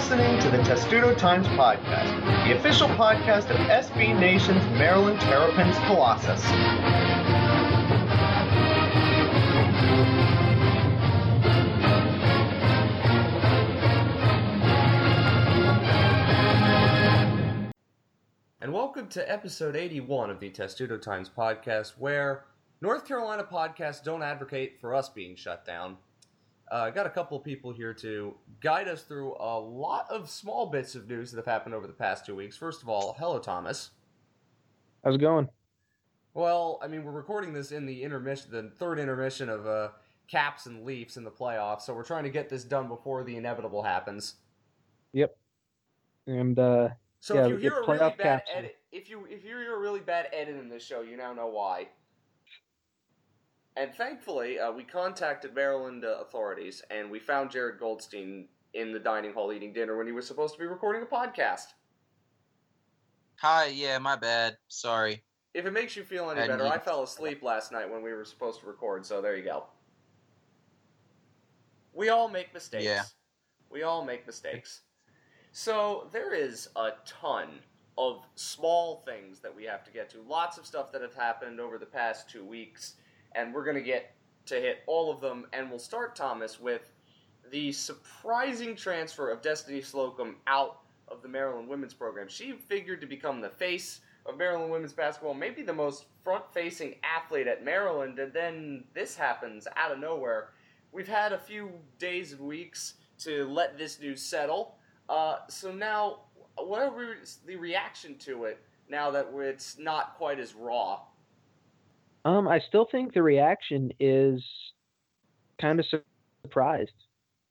listening to the Testudo Times Podcast, the official podcast of SB Nation's Maryland Terrapins Colossus. And welcome to episode 81 of the Testudo Times podcast, where North Carolina podcasts don't advocate for us being shut down. Uh, I got a couple of people here to guide us through a lot of small bits of news that have happened over the past two weeks. First of all, hello, Thomas. How's it going? Well, I mean, we're recording this in the intermission, the third intermission of uh, Caps and Leafs in the playoffs, so we're trying to get this done before the inevitable happens. Yep. And uh, So Yeah, if you hear a really bad edit, if you if you hear a really bad edit in this show, you now know why. And thankfully, uh, we contacted Maryland uh, authorities, and we found Jared Goldstein in the dining hall eating dinner when he was supposed to be recording a podcast. Hi, yeah, my bad. Sorry. If it makes you feel any And better, you- I fell asleep last night when we were supposed to record, so there you go. We all make mistakes. Yeah. We all make mistakes. So there is a ton of small things that we have to get to. Lots of stuff that have happened over the past two weeks, and we're going to get to hit all of them. And we'll start, Thomas, with the surprising transfer of Destiny Slocum out of the Maryland women's program. She figured to become the face of Maryland women's basketball, maybe the most front facing athlete at Maryland, and then this happens out of nowhere. We've had a few days and weeks to let this news settle. Uh, so now, whatever is the reaction to it, now that it's not quite as raw? Um, I still think the reaction is kind of surprised.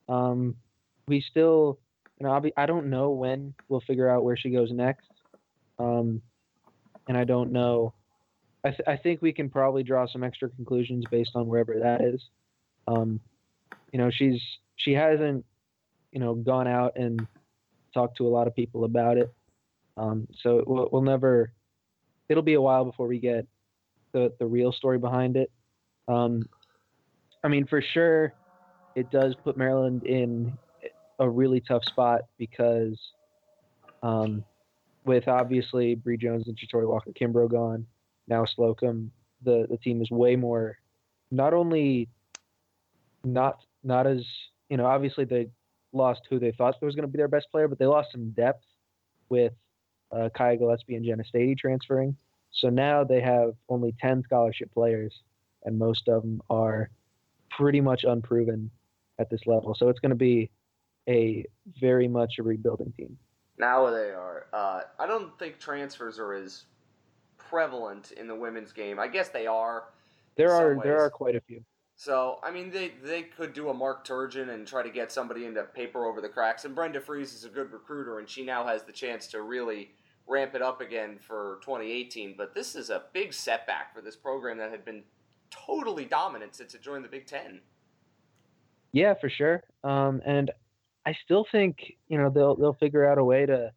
Um, we still, you know, I'll be, I don't know when we'll figure out where she goes next. Um, and I don't know. I, th- I think we can probably draw some extra conclusions based on wherever that is. Um, you know, she's she hasn't, you know, gone out and talked to a lot of people about it. Um, so we'll, we'll never. It'll be a while before we get the the real story behind it. Um, I mean, for sure, it does put Maryland in a really tough spot because, um, with obviously Bree Jones and Shatori Walker Kimbrough gone, now Slocum, the the team is way more, not only not not as you know obviously they lost who they thought was going to be their best player, but they lost some depth with uh, Kiah Gillespie and Jenna Staiti transferring. So now they have only 10 scholarship players, and most of them are pretty much unproven at this level. So it's going to be a very much a rebuilding team. Now they are. Uh, I don't think transfers are as prevalent in the women's game. I guess they are. There are there are quite a few. So I mean, they they could do a Mark Turgeon and try to get somebody into paper over the cracks. And Brenda Frese is a good recruiter, and she now has the chance to really ramp it up again for 2018. But this is a big setback for this program that had been totally dominant since it joined the Big Ten. Yeah, for sure. Um, and I still think you know they'll they'll figure out a way to,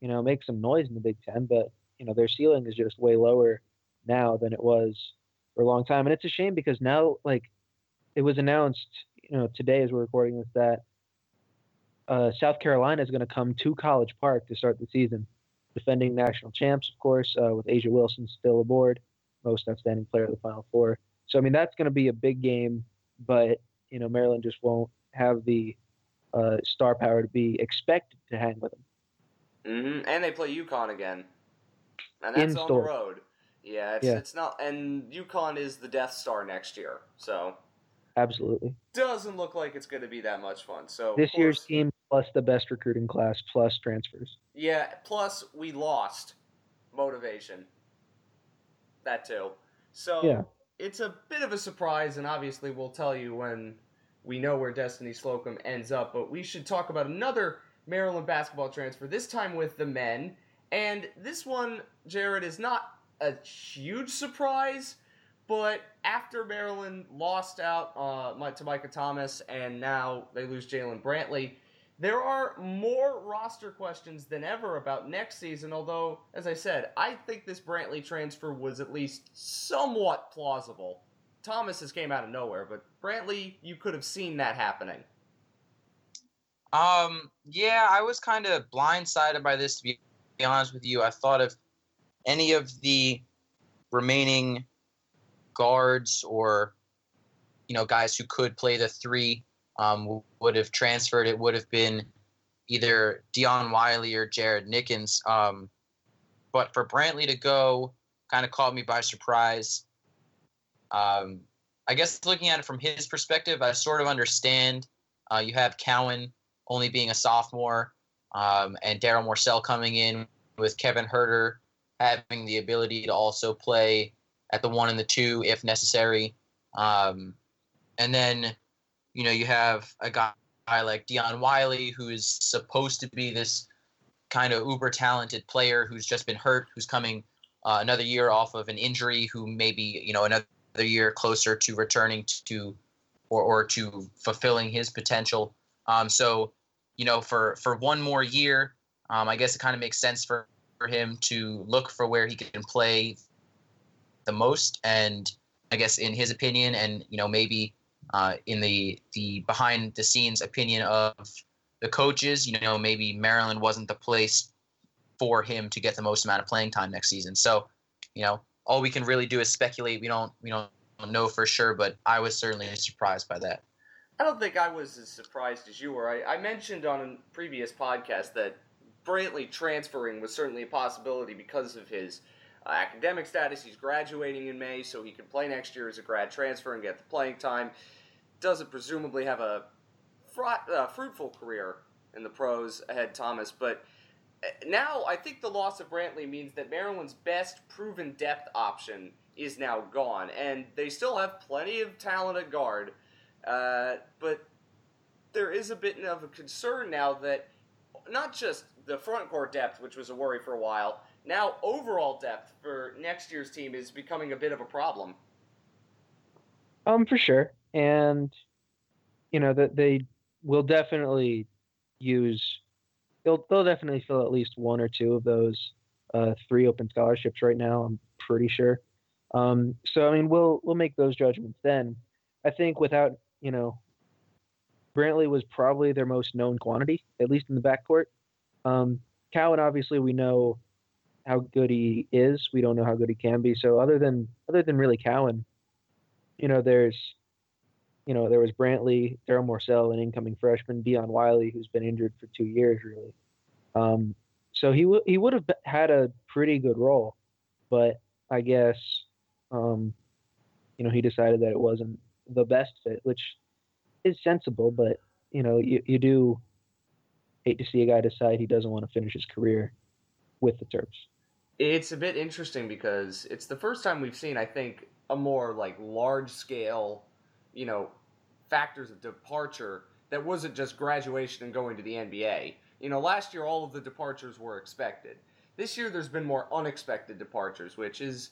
you know, make some noise in the Big Ten. But you know their ceiling is just way lower now than it was for a long time, and it's a shame because now like it was announced, you know, today as we're recording this that uh, South Carolina is going to come to College Park to start the season, defending national champs, of course, uh, with A'ja Wilson still aboard, most outstanding player of the Final Four. So I mean that's going to be a big game, but you know Maryland just won't have the uh, star power to be expected to hang with them. hmm And they play UConn again, and that's In on store. the road. Yeah, it's, Yeah. it's not. And UConn is the Death Star next year, so Absolutely, doesn't look like it's going to be that much fun. So this year's team plus the best recruiting class plus transfers. Yeah, plus we lost motivation. That too. So Yeah. it's a bit of a surprise, and obviously we'll tell you when we know where Destiny Slocum ends up. But we should talk about another Maryland basketball transfer, this time with the men. And this one, Jared, is not a huge surprise, but after Maryland lost out uh, to Micah Thomas and now they lose Jaylen Brantley, there are more roster questions than ever about next season, although, as I said, I think this Brantley transfer was at least somewhat plausible. Thomas has came out of nowhere, but Brantley, you could have seen that happening. Um, yeah, I was kind of blindsided by this. To be, be honest with you, I thought of any of the remaining guards or you know guys who could play the three um, would have transferred. It would have been either Dion Wiley or Jared Nickens. Um, but for Brantley to go, kind of caught me by surprise. Um, I guess looking at it from his perspective, I sort of understand. Uh, you have Cowan only being a sophomore, um, and Darryl Morsell coming in with Kevin Huerter having the ability to also play at the one and the two if necessary. Um, and then, you know, you have a guy like Dion Wiley who is supposed to be this kind of uber talented player who's just been hurt, who's coming uh, another year off of an injury, who maybe you know another year closer to returning to or, or to fulfilling his potential. Um, so, you know, for for one more year, um, I guess it kind of makes sense for, for him to look for where he can play the most, and I guess in his opinion, and you know maybe uh, in the the behind the scenes opinion of the coaches, you know, maybe Maryland wasn't the place for him to get the most amount of playing time next season. So, you know, all we can really do is speculate. We don't we don't know for sure, but I was certainly surprised by that. I don't think I was as surprised as you were. I, I mentioned on a previous podcast that Brantley transferring was certainly a possibility because of his uh, academic status. He's graduating in May, so he can play next year as a grad transfer and get the playing time. Doesn't presumably have a uh, fruitful career in the pros ahead, Thomas, but uh, now I think the loss of Brantley means that Maryland's best proven depth option is now gone, and they still have plenty of talent at guard, uh, but there is a bit of a concern now that not just the front court depth, which was a worry for a while, now overall depth for next year's team is becoming a bit of a problem. Um, for sure, and you know that they will definitely use. They'll they'll definitely fill at least one or two of those uh, three open scholarships right now. I'm pretty sure. Um, so I mean, we'll we'll make those judgments then. I think without you know, Brantley was probably their most known quantity, at least in the backcourt. Um, Cowan, obviously, we know how good he is. We don't know how good he can be. So other than other than really Cowan, you know, there's you know, there was Brantley, Darryl Morsell, an incoming freshman, Dion Wiley, who's been injured for two years, really. Um, so he w- he would have had a pretty good role, but I guess, um, you know, he decided that it wasn't the best fit, which is sensible. But you know, you you do hate to see a guy decide he doesn't want to finish his career with the Terps. It's a bit interesting because it's the first time we've seen, I think, a more like large scale, you know, factors of departure that wasn't just graduation and going to the NBA. You know, last year all of the departures were expected. This year there's been more unexpected departures, which is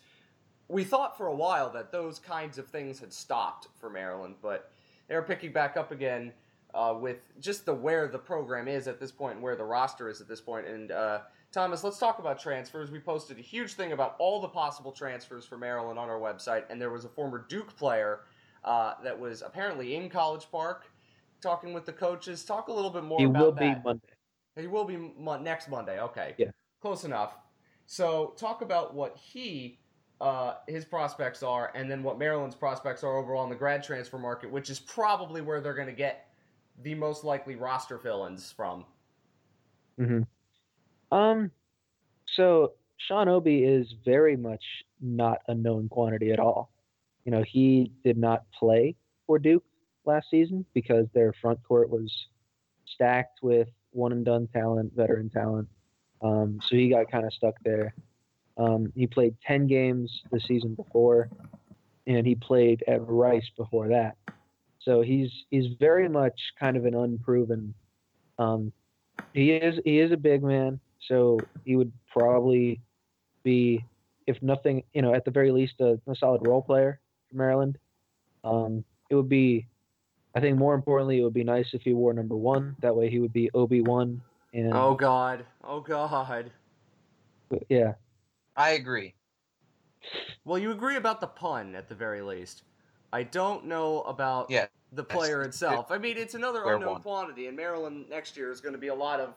we thought for a while that those kinds of things had stopped for Maryland, but they're picking back up again uh, with just the where the program is at this point and where the roster is at this point. And uh, Thomas, let's talk about transfers. We posted a huge thing about all the possible transfers for Maryland on our website, and there was a former Duke player uh, that was apparently in College Park talking with the coaches. Talk a little bit more he about will that. be Monday. He will be next Monday. Okay. Yeah. Close enough. So talk about what he uh, his prospects are, and then what Maryland's prospects are overall in the grad transfer market, which is probably where they're going to get the most likely roster fill-ins from. hmm Um, so Sean Obi is very much not a known quantity at all. You know, he did not play for Duke last season because their front court was stacked with one and done talent, veteran talent. Um, so he got kind of stuck there. Um, he played 10 games the season before, and he played at Rice before that. So he's he's very much kind of an unproven. Um, he is he is a big man, so he would probably be, if nothing, you know, at the very least, a, a solid role player Maryland. Um, it would be, I think, more importantly, it would be nice if he wore number one. That way, he would be Obi one. And Oh God! Oh God! yeah, I agree. Well, you agree about the pun at the very least. I don't know about Yeah, the player that's- itself. I mean, it's another Square unknown one. quantity, and Maryland next year is going to be a lot of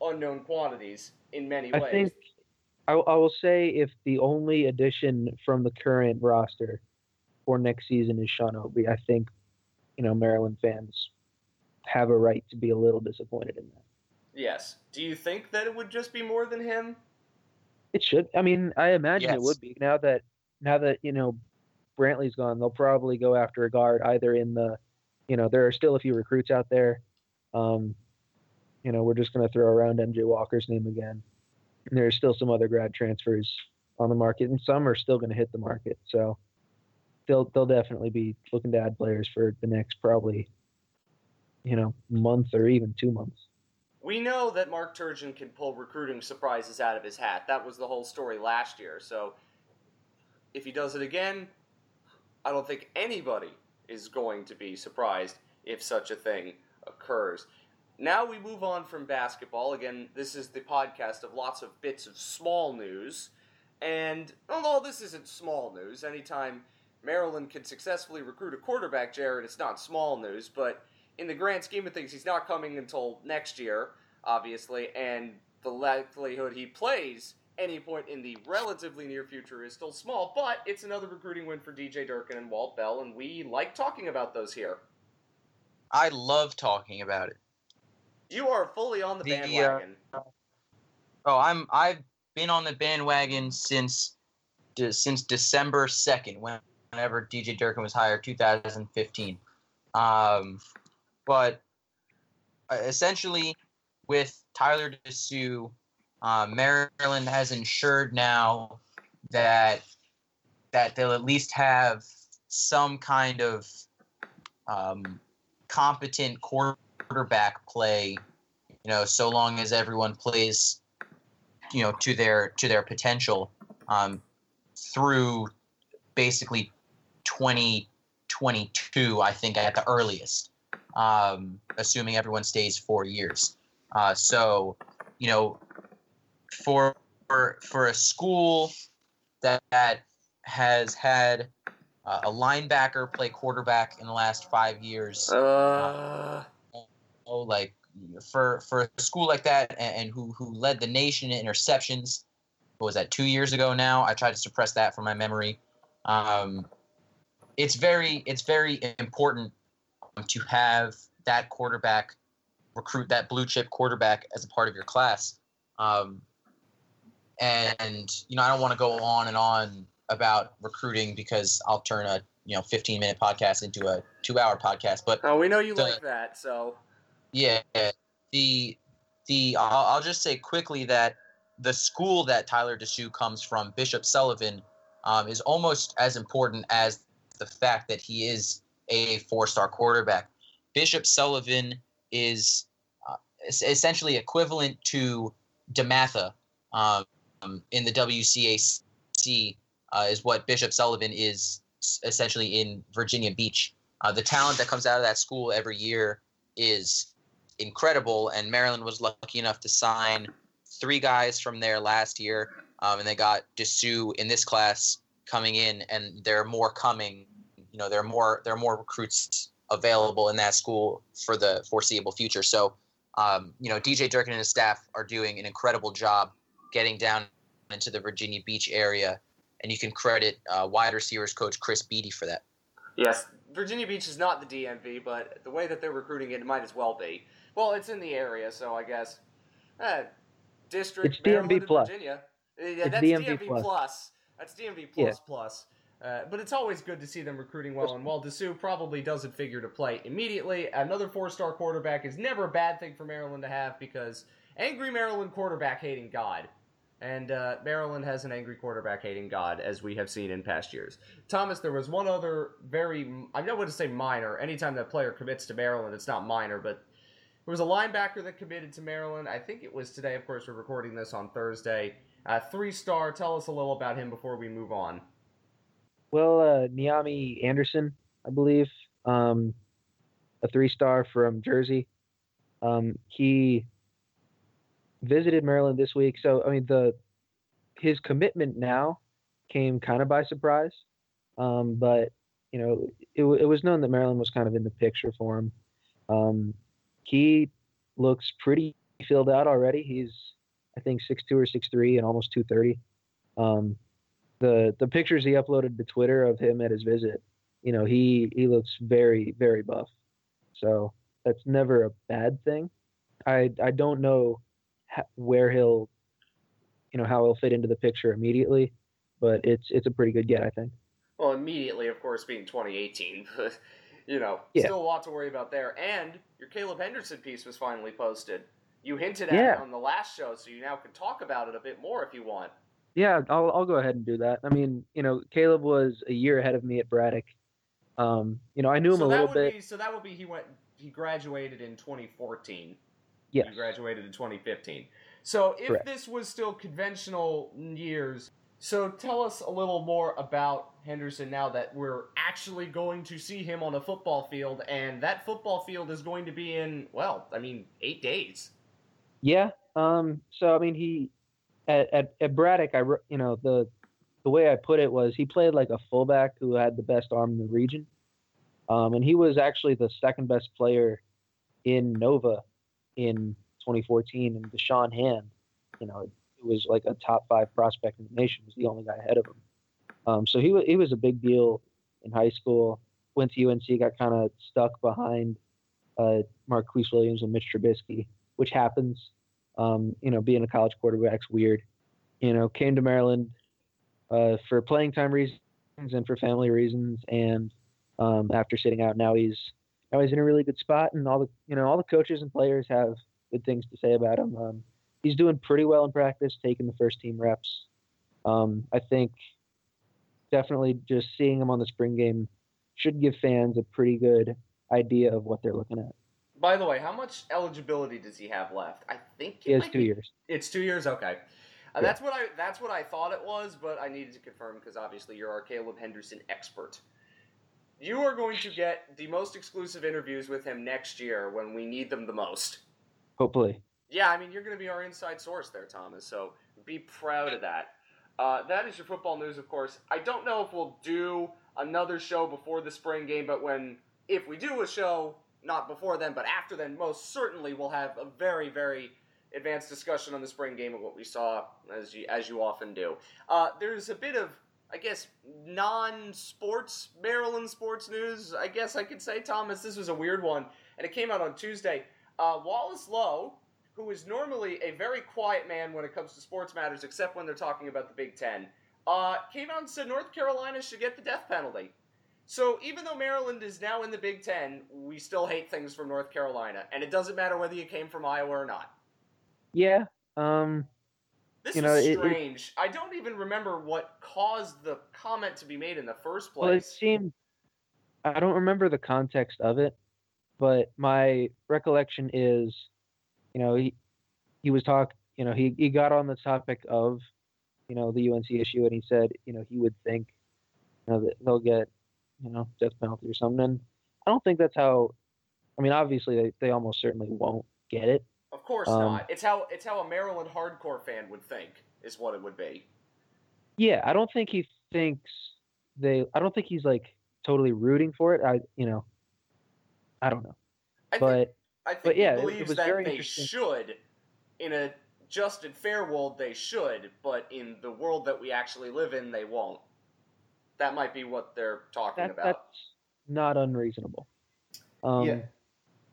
unknown quantities in many I ways. think I, I will say if the only addition from the current roster for next season is Sean Obi, I think you know Maryland fans have a right to be a little disappointed in that. Yes. Do you think that it would just be more than him? It should. I mean, I imagine Yes. it would be now that now that you know Brantley's gone. They'll probably go after a guard either in the, you know, there are still a few recruits out there. Um, you know, we're just going to throw around MJ Walker's name again. And there's still some other grad transfers on the market, and some are still going to hit the market. So they'll they'll definitely be looking to add players for the next probably, you know, month or even two months. We know that Mark Turgeon can pull recruiting surprises out of his hat. That was the whole story last year. So if he does it again, I don't think anybody is going to be surprised if such a thing occurs. Now we move on from basketball. Again, this is the podcast of lots of bits of small news. And although this isn't small news, anytime Maryland can successfully recruit a quarterback, Jared, it's not small news, but in the grand scheme of things, he's not coming until next year, obviously, and the likelihood he plays any point in the relatively near future is still small, but it's another recruiting win for DJ Durkin and Walt Bell, and we like talking about those here. I love talking about it. You are fully on the The, uh, bandwagon. Oh, I'm I've been on the bandwagon since de- since December second, whenever DJ Durkin was hired, 2015. Um, but uh, essentially, with Tyler DeSue, uh, Maryland has ensured now that that they'll at least have some kind of um, competent quarterback play. You know, so long as everyone plays you know to their to their potential um, through basically 2022 i think at the earliest um, assuming everyone stays four years. Uh, so you know for for, a school that, that has had uh, a linebacker play quarterback in the last five years Uh, know, like for for a school like that and, and who who led the nation in interceptions what was that two years ago now? I tried to suppress that from my memory. Um, it's very it's very important to have that quarterback recruit that blue chip quarterback as a part of your class. Um, and you know i don't want to go on and on about recruiting because i'll turn a you know 15 minute podcast into a two hour podcast but oh, we know you The- like that, so. Yeah, the the I'll, I'll just say quickly that the school that Tyler DeSue comes from, Bishop Sullivan, um, is almost as important as the fact that he is a four-star quarterback. Bishop Sullivan is uh, es- essentially equivalent to DeMatha um, in the WCAC. Uh, is what Bishop Sullivan is essentially in Virginia Beach. Uh, the talent that comes out of that school every year is incredible. And Maryland was lucky enough to sign three guys from there last year, um, and they got DeSue in this class coming in, and there are more coming. You know, there are more there are more recruits available in that school for the foreseeable future. So, um, you know, DJ Durkin and his staff are doing an incredible job getting down into the Virginia Beach area, and you can credit uh, wide receivers coach Chris Beatty for that. Yes, Virginia Beach is not the DMV, but the way that they're recruiting it, it might as well be. Well, it's in the area, so I guess. Eh, District It's DMV and plus. Virginia. Yeah, It's that's DMV DMV, plus. plus. That's DMV Yeah. plus plus. Uh, but it's always good to see them recruiting well. And while DeSue probably doesn't figure to play immediately, another four-star quarterback is never a bad thing for Maryland to have because angry Maryland quarterback hating God. And uh, Maryland has an angry quarterback hating God, as we have seen in past years. Thomas, there was one other very, I'm not going to say minor. Anytime that player commits to Maryland, it's not minor, but there was a linebacker that committed to Maryland. I think it was today. Of course, we're recording this on Thursday. Uh, three star. Tell us a little about him before we move on. Well, uh, Niami Anderson, I believe, um, a three star from Jersey. Um, he visited Maryland this week, so I mean the his commitment now came kind of by surprise, um, but you know, it, it was known that Maryland was kind of in the picture for him. Um, he looks pretty filled out already. He's, I think, six two or six three and almost two thirty. Um, the the pictures he uploaded to Twitter of him at his visit, you know, he he looks very very buff. So that's never a bad thing. I I don't know where he'll, you know, how he'll fit into the picture immediately, but it's it's a pretty good get, I think. Well, immediately, of course, being 2018, but you know, Yeah. still a lot to worry about there. And your Caleb Henderson piece was finally posted. You hinted at Yeah. it on the last show, so you now can talk about it a bit more if you want. Yeah, I'll I'll go ahead and do that. I mean, you know, Caleb was a year ahead of me at Braddock. Um, you know, I knew him so a that little would bit. be so that would be he went he graduated in 2014. Yes. He graduated in 2015. So if Correct. this was still conventional years, so tell us a little more about Henderson now that we're actually going to see him on a football field, and that football field is going to be in well, I mean, eight days. Yeah. Um. So I mean, he at at, at Braddock, I you know the the way I put it was he played like a fullback who had the best arm in the region. Um, and he was actually the second best player in Nova in 2014, and Deshaun Hand, you know, who was like a top five prospect in the nation, was the only guy ahead of him. Um, so he was he was a big deal in high school. Went to UNC, got kind of stuck behind uh, Marquise Williams and Mitch Trubisky, which happens. Um, you know, being a college quarterback's weird. You know, came to Maryland uh, for playing time reasons and for family reasons, and um, after sitting out, now he's now he's in a really good spot, and all the you know all the coaches and players have good things to say about him. Um, he's doing pretty well in practice, taking the first team reps. Um, I think definitely just seeing him on the spring game should give fans a pretty good idea of what they're looking at. By the way, how much eligibility does he have left? I think He it has two be- years. It's two years. Okay, uh, Yeah. that's what I that's what I thought it was, but I needed to confirm because obviously you're our Caleb Henderson expert. You are going to get the most exclusive interviews with him next year when we need them the most. Hopefully, Yeah, I mean you're going to be our inside source there, Thomas. So be proud of that. Uh, that is your football news, of course. I don't know if we'll do another show before the spring game, but when if we do a show, not before then, but after then, most certainly we'll have a very, very advanced discussion on the spring game of what we saw, as you as you often do. Uh, there's a bit of, I guess, non-sports Maryland sports news. I guess I could say, Thomas, this was a weird one, and it came out on Tuesday. Uh, Wallace Loh, who is normally a very quiet man when it comes to sports matters, except when they're talking about the Big Ten, uh, came out and said North Carolina should get the death penalty. So even though Maryland is now in the Big Ten, we still hate things from North Carolina, and it doesn't matter whether you came from Iowa or not. yeah. Um, This You is know, it- it- strange. I don't even remember what caused the comment to be made in the first Well, it place. seemed. I don't remember the context of it, but my recollection is, you know, he he was talk. You know, he he got on the topic of, you know, the UNC issue, and he said, you know, he would think, you know, that they'll get, you know, death penalty or something. And I don't think that's how. I mean, obviously, they, they almost certainly won't get it. of course um, not. It's how it's how a Maryland hardcore fan would think is what it would be. Yeah, I don't think he thinks they. I don't think he's like totally rooting for it. I, you know, I don't know, I think but. I think But yeah, it- he it believes was that very they should, in a just and fair world, they should, but in the world that we actually live in, they won't. That might be what they're talking that, about. that's not unreasonable. Um, Yeah.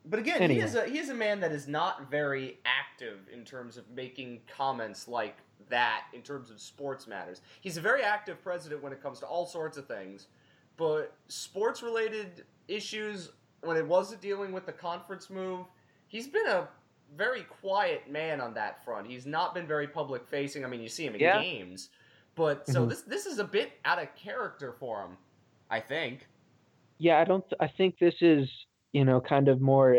But again, he is a he is a man that is not very active in terms of making comments like that in terms of sports matters. He's a very active president when it comes to all sorts of things, but sports related issues when it wasn't dealing with the conference move, he's been a very quiet man on that front. He's not been very public facing. I mean, you see him in Yeah. games, but so Mhm. this this is a bit out of character for him, I think. yeah, I don't. I think this is you know kind of more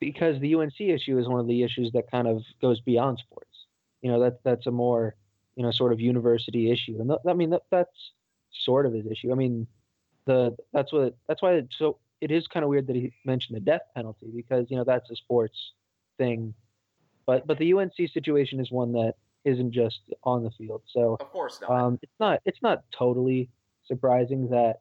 because the UNC issue is one of the issues that kind of goes beyond sports. You know that that's a more you know sort of university issue, and th- I mean that that's sort of his issue. I mean the that's what that's why it's so it is kind of weird that he mentioned the death penalty because you know that's a sports thing, but but the UNC situation is one that isn't just on the field. So Of course not. um, it's not it's not totally surprising that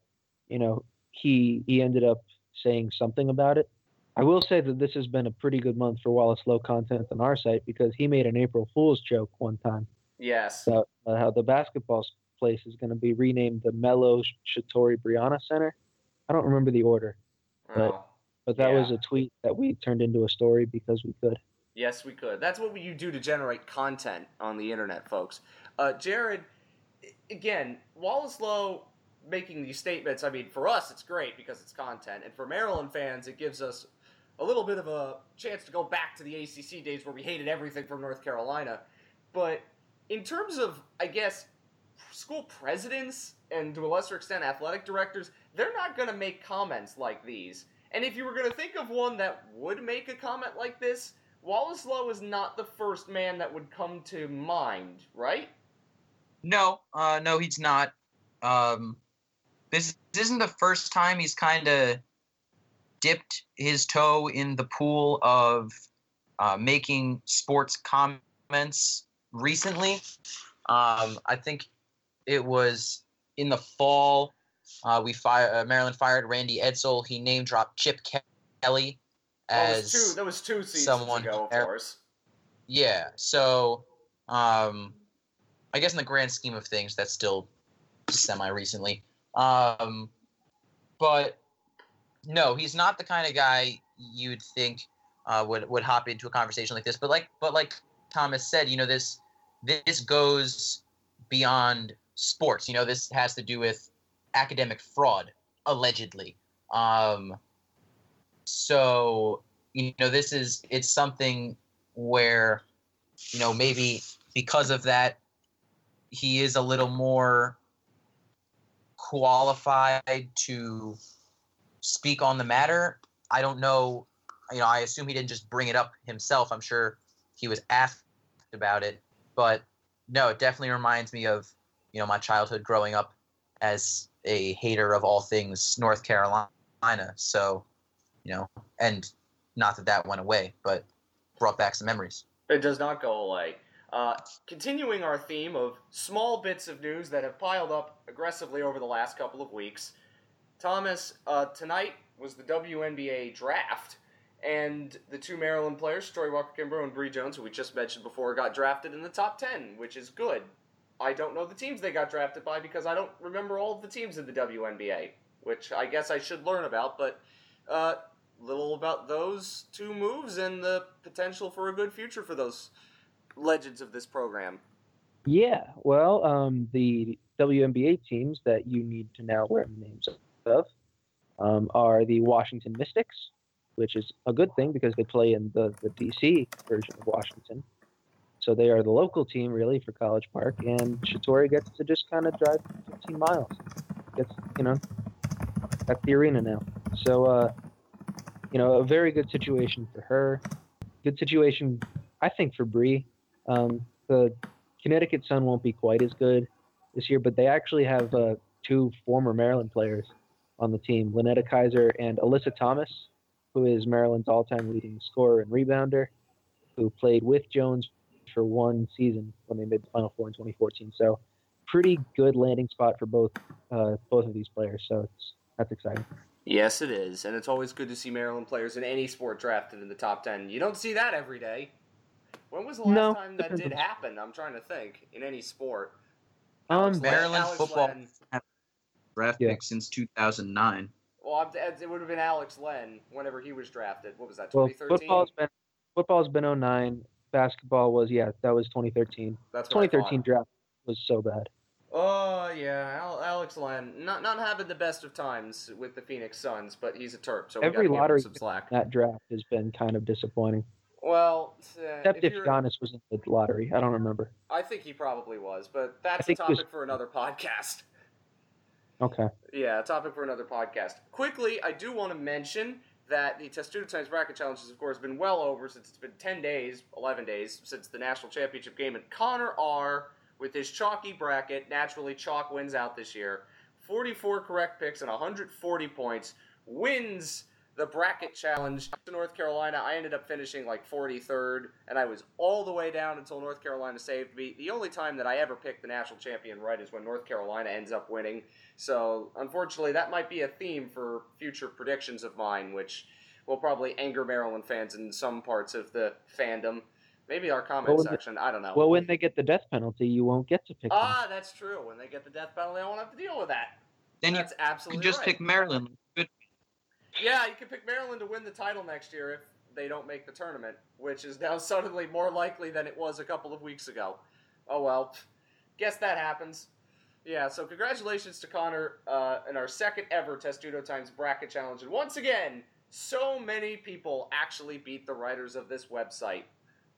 you know, he he ended up saying something about it. I will say that this has been a pretty good month for Wallace Loh content on our site because he made an April Fool's joke one time Yes. about uh, how the basketball place is going to be renamed the Melo Shatori Brionna Center. I don't remember the order, Oh. but that was a tweet that we turned into a story because we could. Yes, we could. That's what you do to generate content on the internet, folks. Uh, Jared, again, Wallace Loh making these statements. I mean, for us, it's great because it's content, and for Maryland fans, it gives us a little bit of a chance to go back to the ACC days where we hated everything from North Carolina. But in terms of, I guess, school presidents and to a lesser extent athletic directors, they're not going to make comments like these. And if you were going to think of one that would make a comment like this, Wallace Loh is not the first man that would come to mind, right? No, uh, no, he's not. Um, this, isn't the first time he's kind of dipped his toe in the pool of uh, making sports comments recently. Um, I think it was in the fall. Uh, we fire uh, Maryland fired Randy Edsall. He name dropped Chip Kelly as two. That was two seasons someone ago, of course. Yeah. So, um, I guess in the grand scheme of things, that's still semi recently. Um, but no, he's not the kind of guy you'd think uh, would would hop into a conversation like this. But like, but like Thomas said, you know, this this goes beyond sports. You know, this has to do with academic fraud, allegedly. Um, so you know, this is it's something where you know maybe because of that he is a little more qualified to speak on the matter. I don't know you know i assume he didn't just bring it up himself. I'm sure he was asked about it. But no it definitely reminds me of you know my childhood growing up as a hater of all things north carolina. So you know and not that that went away but brought back some memories It does not go away. Uh, continuing our theme of small bits of news that have piled up aggressively over the last couple of weeks, Thomas, uh, tonight was the WNBA draft, and the two Maryland players, Shatori Walker Kimbrough and Bree Jones, who we just mentioned before, got drafted in the top 10, which is good. I don't know the teams they got drafted by because I don't remember all of the teams in the WNBA, which I guess I should learn about, but uh, little about those two moves and the potential for a good future for those legends of this program. Yeah, well, um, the WNBA teams that you need to now learn the names of um, are the Washington Mystics, which is a good thing because they play in the, the DC version of Washington. So they are the local team, really, for College Park, and Shatori gets to just kind of drive 15 miles. Gets, you know, at the arena now. So, uh, you know, a very good situation for her. Good situation, I think, for Bree. Um, the Connecticut Sun won't be quite as good this year, but they actually have uh, two former Maryland players on the team, Lynetta Kizer and Alyssa Thomas, who is Maryland's all-time leading scorer and rebounder, who played with Jones for one season when they made the Final Four in 2014. So, pretty good landing spot for both uh, both of these players. So it's that's exciting. Yes, it is, and it's always good to see Maryland players in any sport drafted in the top ten. You don't see that every day. When was the last No, time that did happen? I'm trying to think in any sport. Um, Alex Len- Maryland Alex football Len- draft Yeah. pick since 2009. well, it would have been Alex Len whenever he was drafted. What was that? well, 2013. football's been football's been 09. Basketball was yeah, that was 2013. That's what I thought. 2013 draft was so bad. Oh yeah, Al- Alex Len, not not having the best of times with the Phoenix Suns, but he's a Terp, so we Every gotta give him lottery some slack. That draft has been kind of disappointing. Well, uh, Except if if Giannis was in the lottery. I don't remember. I think he probably was, but that's a he was- topic for another podcast. Okay. Yeah, a topic for another podcast. Quickly, I do want to mention that the Testudo Times Bracket Challenge has, of course, been well over since it's been 10 days, 11 days since the national championship game. And Connor R., with his chalky bracket, naturally, chalk wins out this year. 44 correct picks and 140 points, wins the bracket challenge to North Carolina. I ended up finishing like 43rd, and I was all the way down until North Carolina saved me. The only time that I ever picked the national champion right is when North Carolina ends up winning. So, unfortunately, that might be a theme for future predictions of mine, which will probably anger Maryland fans in some parts of the fandom. Maybe our comment Well, section. I don't know. Well, when they get the death penalty, you won't get to pick them. ah, that's true. When they get the death penalty, I won't have to deal with that. Then you absolutely can just right. pick Maryland. Good. Yeah, you can pick Maryland to win the title next year if they don't make the tournament, which is now suddenly more likely than it was a couple of weeks ago. Oh well, guess that happens. Yeah, so congratulations to Connor uh, in our second ever Testudo Times Bracket Challenge. And once again, so many people actually beat the writers of this website.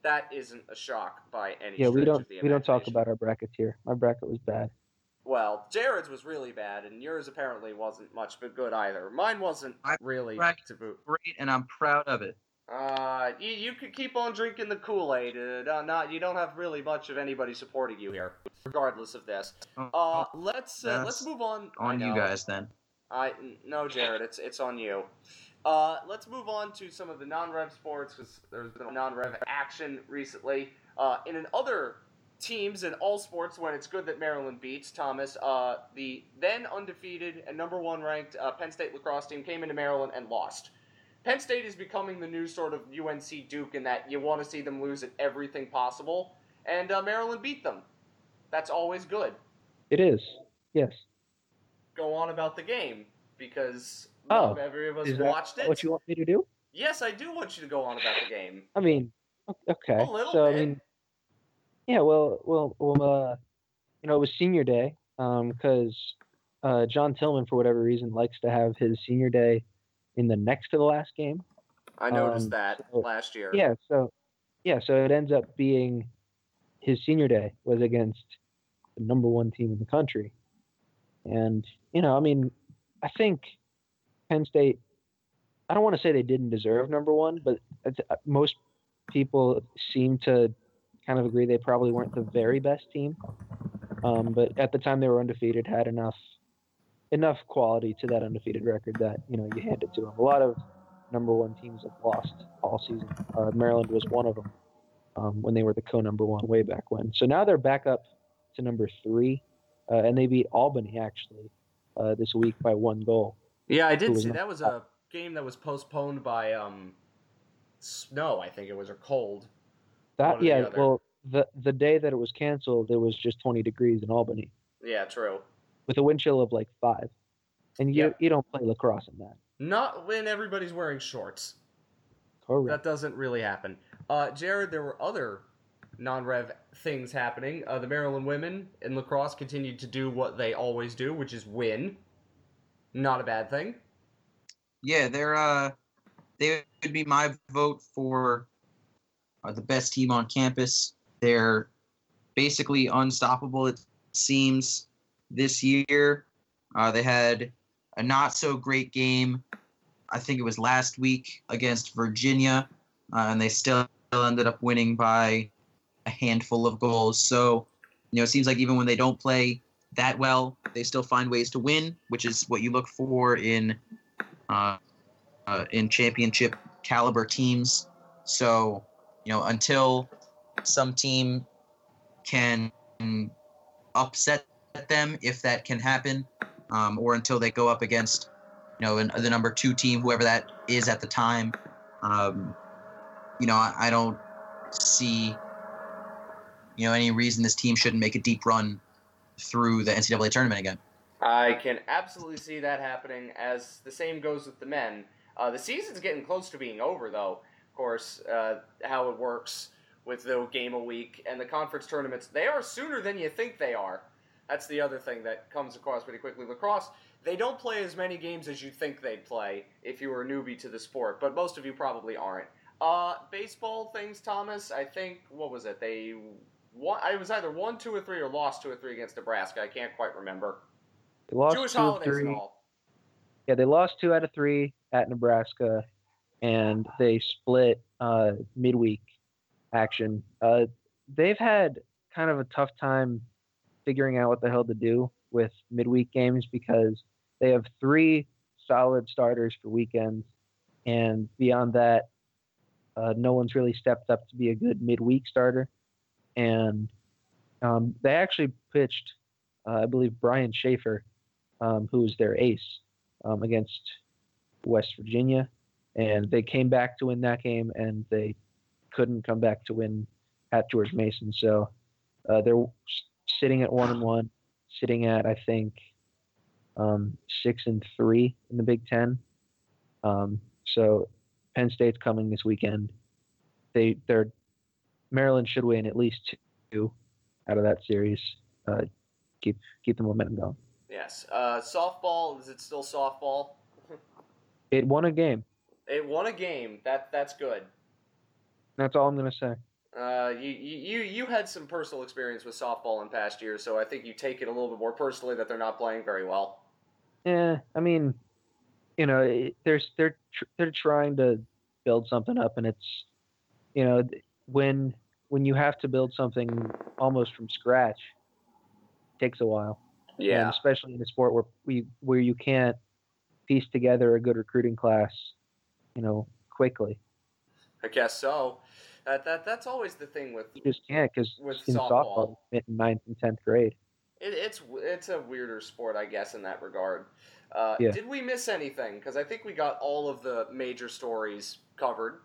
That isn't a shock by any yeah, we don't of the we don't talk about our brackets here. My bracket was bad. Well, Jared's was really bad, and yours apparently wasn't much but good either. Mine wasn't I- really bracket- to boot. Great, and I'm proud of it. Uh, you, you could keep on drinking the Kool Aid. Uh, not you don't have really much of anybody supporting you here, regardless of this. Uh, let's uh, let's move on. On you guys then. I no, Jared, it's it's on you. Uh, let's move on to some of the non-rev sports because there's been a non-rev action recently. Uh, in other teams in all sports, when it's good that Maryland beats Thomas, uh, the then undefeated and number one ranked uh, Penn State lacrosse team came into Maryland and lost. Penn State is becoming the new sort of UNC Duke in that you want to see them lose at everything possible, and uh, Maryland beat them. That's always good. It is. Yes. Go on about the game because Oh, not every of us Is that watched it. what you want me to do? Yes, I do want you to go on about the game. I mean, okay. A little so bit. I mean, yeah. Well, well, well. Uh, you know, it was senior day um, because uh, John Tillman, for whatever reason, likes to have his senior day in the next to the last game. I noticed Um, that so- last year. Yeah. So, yeah. So it ends up being his senior day was against the number one team in the country, and you know, I mean, I think Penn State. I don't want to say they didn't deserve number one, but uh, most people seem to kind of agree they probably weren't the very best team. Um, but at the time they were undefeated, had enough enough quality to that undefeated record that you know you hand it to them. A lot of number one teams have lost all season. Uh, Maryland was one of them um, when they were the co-number one way back when. So now they're back up to number three, uh, and they beat Albany actually uh, this week by one goal. Yeah, I did see that was a game that was postponed by um snow, I think it was or cold. That or the yeah, other. well the the day that it was canceled, it was just 20 degrees in Albany Yeah, true. with a wind chill of like five, and you Yeah. you don't play lacrosse in that. Not when everybody's wearing shorts. Correct. That doesn't really happen. Uh, Jared, there were other non-rev things happening. Uh, the Maryland women in lacrosse continued to do what they always do, which is win. Not a bad thing. Yeah, they're uh, they would be my vote for uh, the best team on campus. They're basically unstoppable. It seems this year. Uh, they had a not so great game. I think it was last week against Virginia, uh, and they still ended up winning by a handful of goals. So, you know, it seems like even when they don't play that well, they still find ways to win, which is what you look for in uh, uh, in championship caliber teams. So, you know, until some team can upset them, if that can happen, um, or until they go up against, you know, an, the number two team, whoever that is at the time, um, you know, I, I don't see, you know, any reason this team shouldn't make a deep run through the NCAA tournament again. I can absolutely see that happening. As the same goes with the men. Uh, the season's getting close to being over, though. Of course, uh, how it works with the game a week and the conference tournaments, they are sooner than you think they are. That's the other thing that comes across pretty quickly. Lacrosse, they don't play as many games as you'd think they'd play if you were a newbie to the sport, but most of you probably aren't. Uh, baseball things, Thomas. I think what was it? They won. I was either one, two or three or lost two or three against Nebraska. I can't quite remember. They lost Jewish two holidays three. and all. Yeah, they lost two out of three at Nebraska, and they split uh, midweek action. Uh, they've had kind of a tough time figuring out what the hell to do with midweek games because they have three solid starters for weekends, and beyond that, uh, no one's really stepped up to be a good midweek starter. And um, they actually pitched, uh, I believe, Brian Shaffer, um, who was their ace, um, against West Virginia, and they came back to win that game, and they couldn't come back to win at George Mason. So uh, they're sitting at one and one, sitting at I think um, six and three in the Big Ten. Um, so Penn State's coming this weekend. They they're Maryland should win at least two out of that series. Uh, keep keep the momentum going. Yes. Uh, softball is it still softball? It won a game. It won a game. That that's good. That's all I'm gonna say. Uh, you, you you had some personal experience with softball in past years, so I think you take it a little bit more personally that they're not playing very well. Yeah, I mean, you know, it- they're they're tr- they're trying to build something up, and it's, you know, when when you have to build something almost from scratch, it takes a while. and especially in a sport where we where you can't piece together a good recruiting class, you know, quickly. I guess so. That that that's always the thing with You just can't because in softball. softball, in ninth and tenth grade. it, it's it's a weirder sport, I guess, in that regard. Uh, Yeah. Did we miss anything? Because I think we got all of the major stories covered.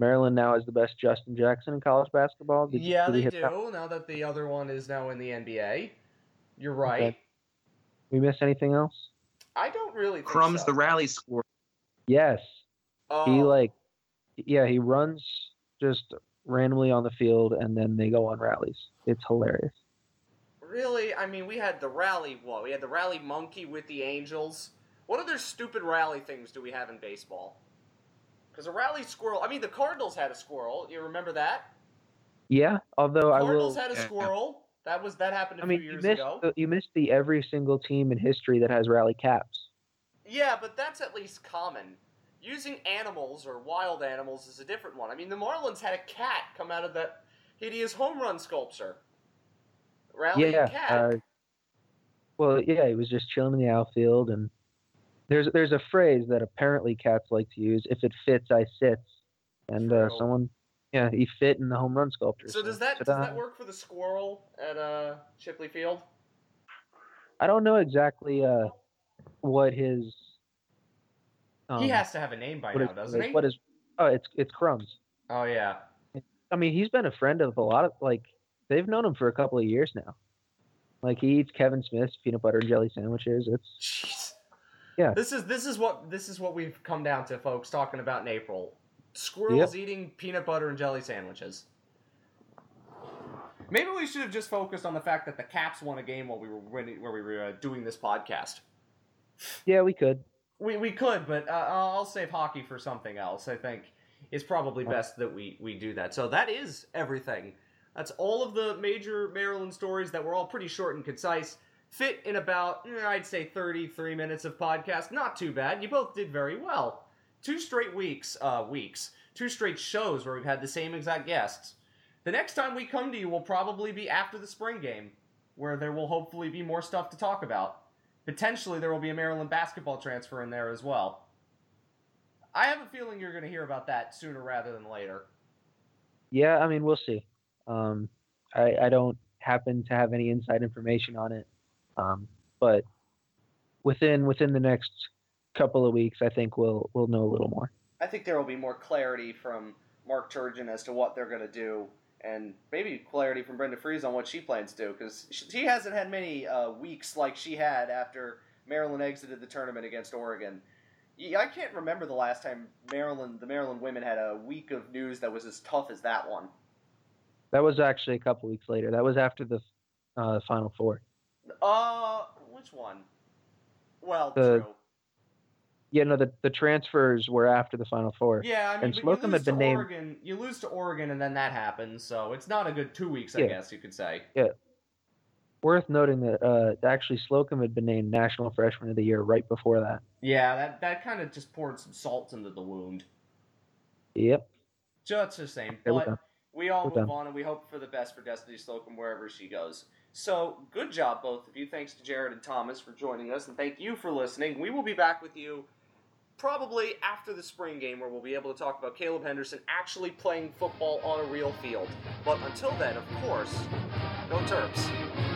Maryland now is the best Justin Jackson in college basketball. Did you- yeah, did they do. that? Now that the other one is now in the NBA, you're right. Okay. We miss anything else? I don't really think Crumbs so. the rally score. Yes. Oh, He like, yeah, he runs just randomly on the field, and then they go on rallies. It's hilarious. Really? I mean, we had the rally. What? We had the rally monkey with the Angels. What other stupid rally things do we have in baseball? Because a rally squirrel. I mean, the Cardinals had a squirrel. You remember that? Yeah, although I will. Cardinals had a squirrel. That was that happened a I mean, few you years missed ago. the, you missed the every single team in history that has rally caps. Yeah, but that's at least common. Using animals or wild animals is a different one. I mean, the Marlins had a cat come out of that hideous home run sculpture. Rally yeah. cat. Uh, well, yeah, he was just chilling in the outfield, and there's there's a phrase that apparently cats like to use: "If it fits, I sits." And uh, someone, yeah, he fit in the home run sculpture. so does that does ta-da. that work for the squirrel at uh, Shipley Field? I don't know exactly uh, what his. Um, he has to have a name by now, his- doesn't he? What is? Oh, it's it's crumbs. Oh yeah. I mean, he's been a friend of a lot of like they've known him for a couple of years now. Like he eats Kevin Smith's peanut butter and jelly sandwiches. It's Jeez. Yeah. This is this is what this is what we've come down to, folks. Talking about in April, squirrels eating peanut butter and jelly sandwiches. Maybe we should have just focused on the fact that the Caps won a game while we were winning, where we were uh, doing this podcast. yeah, we could. We, we could, but uh, I'll save hockey for something else. I think it's probably best that we, we do that. So that is everything. That's all of the major Maryland stories that were all pretty short and concise. Fit in about, eh, I'd say, 33 minutes of podcast. Not too bad. You both did very well. Two straight weeks, uh, weeks, two straight shows where we've had the same exact guests. The next time we come to you will probably be after the spring game, where there will hopefully be more stuff to talk about. Potentially, there will be a Maryland basketball transfer in there as well. I have a feeling you're going to hear about that sooner rather than later. Yeah, I mean, we'll see. Um, I I don't happen to have any inside information on it, um, but within within the next couple of weeks, I think we'll we'll know a little more. I think there will be more clarity from Mark Turgeon as to what they're going to do, and maybe clarity from Brenda Frese on what she plans to do, because she hasn't had many uh, weeks like she had after Maryland exited the tournament against Oregon. I can't remember the last time Maryland, the Maryland women, had a week of news that was as tough as that one. That was actually a couple weeks later. That was after the uh, Final Four. Uh, which one? Well, The- true. Yeah, no, the the transfers were after the Final Four. Yeah, I mean, And Slocum you lose had been to named- Oregon. You lose to Oregon, and then that happens. So it's not a good two weeks, I Yeah. guess you could say. Yeah. Worth noting that uh, actually Slocum had been named National Freshman of the Year right before that. Yeah, that that kind of just poured some salt into the wound. Yep. Just the same. But we all We're move done. on, and we hope for the best for Destiny Slocum wherever she goes. So, good job, both of you. Thanks to Jared and Thomas for joining us, and thank you for listening. We will be back with you probably after the spring game where we'll be able to talk about Caleb Henderson actually playing football on a real field. But until then, of course, go Terps.